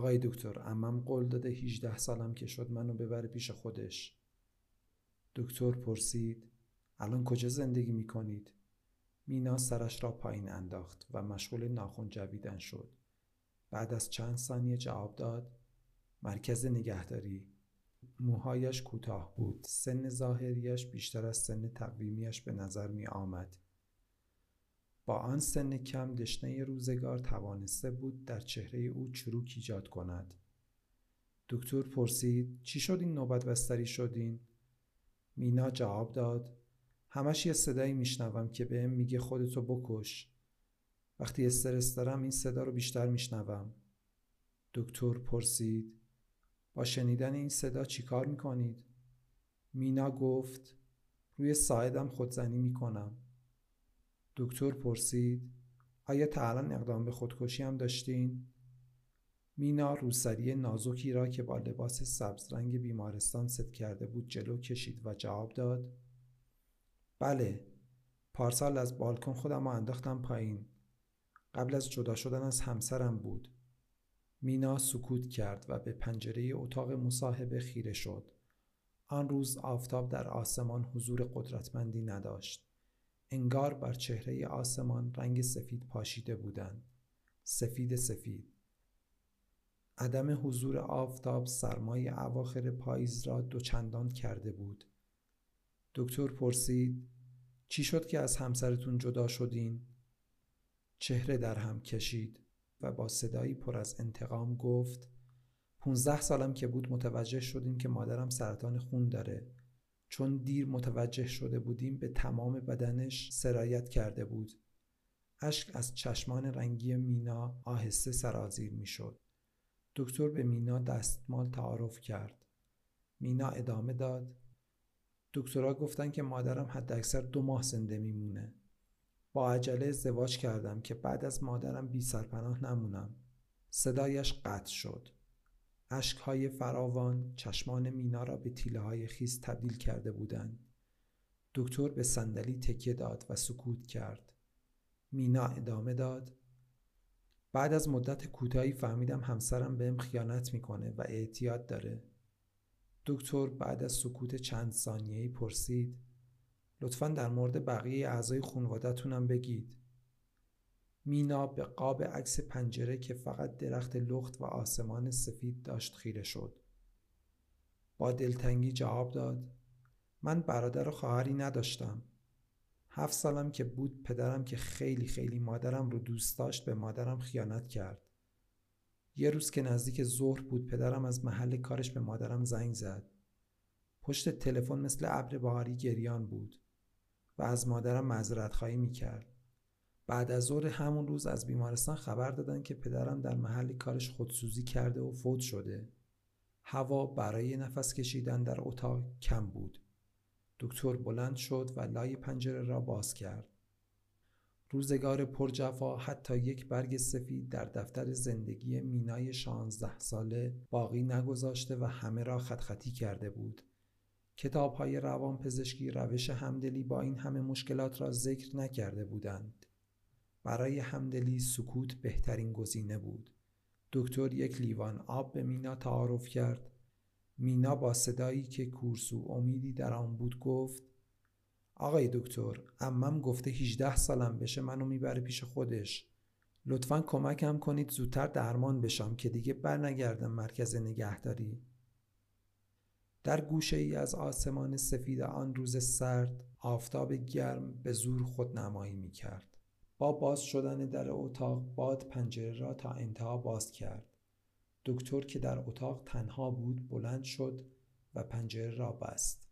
آقای دکتر امم قول داده 18 سالم که شد منو ببره پیش خودش دکتر پرسید الان کجا زندگی می کنید؟ مینا سرش را پایین انداخت و مشغول ناخون جویدن شد. بعد از چند ثانیه جواب داد مرکز نگهداری موهایش کوتاه بود سن ظاهریش بیشتر از سن تقویمیش به نظر می آمد با آن سن کم دشنه روزگار توانسته بود در چهره او چروک ایجاد کند. دکتر پرسید چی شد این نوبت بستری شدین؟ مینا جواب داد همش یه صدایی میشنوم که بهم میگه خودتو بکش. وقتی استرس دارم این صدا رو بیشتر میشنوم. دکتر پرسید با شنیدن این صدا چیکار می‌کنید؟ مینا گفت روی ساعدم خودزنی می‌کنم. دکتر پرسید آیا تا الان اقدام به خودکشی هم داشتین؟ مینا روسری نازکی را که با لباس سبز رنگ بیمارستان ست کرده بود جلو کشید و جواب داد بله پارسال از بالکن خودم رو انداختم پایین. قبل از جدا شدن از همسرم بود. مینا سکوت کرد و به پنجره اتاق مصاحبه خیره شد. آن روز آفتاب در آسمان حضور قدرتمندی نداشت. انگار بر چهره آسمان رنگ سفید پاشیده بودند. سفید سفید. عدم حضور آفتاب سرمای اواخر پاییز را دوچندان کرده بود. دکتر پرسید چی شد که از همسرتون جدا شدین؟ چهره در هم کشید و با صدایی پر از انتقام گفت پونزده سالم که بود متوجه شدیم که مادرم سرطان خون داره. چون دیر متوجه شده بودیم به تمام بدنش سرایت کرده بود. اشک از چشمان رنگی مینا آهسته سرازیر می‌شد. دکتر به مینا دستمال تعارف کرد. مینا ادامه داد. دکترها گفتن که مادرم حد اکثر دو ماه زنده میمونه. با عجله ازدواج کردم که بعد از مادرم بی سرپناه نمونم. صدایش قطع شد. اشکهای فراوان چشمان مینا را به تیله های خیز تبدیل کرده بودند. دکتر به صندلی تکیه داد و سکوت کرد. مینا ادامه داد. بعد از مدت کوتاهی فهمیدم همسرم بهم خیانت می‌کنه و اعتیاد داره. دکتر بعد از سکوت چند ثانیه‌ای پرسید لطفا در مورد بقیه اعضای خانواده‌تونم بگید؟ مینا به قاب عکس پنجره که فقط درخت لخت و آسمان سفید داشت خیره شد. با دلتنگی جواب داد من برادر و خواهری نداشتم. هفت سالم که بود پدرم که خیلی خیلی مادرم رو دوست داشت به مادرم خیانت کرد. یه روز که نزدیک ظهر بود پدرم از محل کارش به مادرم زنگ زد. پشت تلفن مثل ابر بهاری گریان بود و از مادرم معذرت خواهی می‌کرد. بعد از ظهر همون روز از بیمارستان خبر دادن که پدرم در محل کارش خودسوزی کرده و فوت شده هوا برای نفس کشیدن در اتاق کم بود دکتر بلند شد و لای پنجره را باز کرد روزگار پرجفا حتی یک برگ سفید در دفتر زندگی مینای شانزده ساله باقی نگذاشته و همه را خطخطی کرده بود. کتاب های روان پزشکی روش همدلی با این همه مشکلات را ذکر نکرده بودند. برای همدلی سکوت بهترین گزینه بود. دکتر یک لیوان آب به مینا تعارف کرد. مینا با صدایی که کورسو امیدی در آن بود گفت آقای دکتر امم گفته 18 سالم بشه منو می‌بره پیش خودش لطفا کمکم کنید زودتر درمان بشم که دیگه برنگردم مرکز نگهداری در گوشه ای از آسمان سفید آن روز سرد آفتاب گرم به زور خود نمایی می کرد. با باز شدن در اتاق باد پنجره را تا انتها باز کرد. دکتر که در اتاق تنها بود بلند شد و پنجره را بست.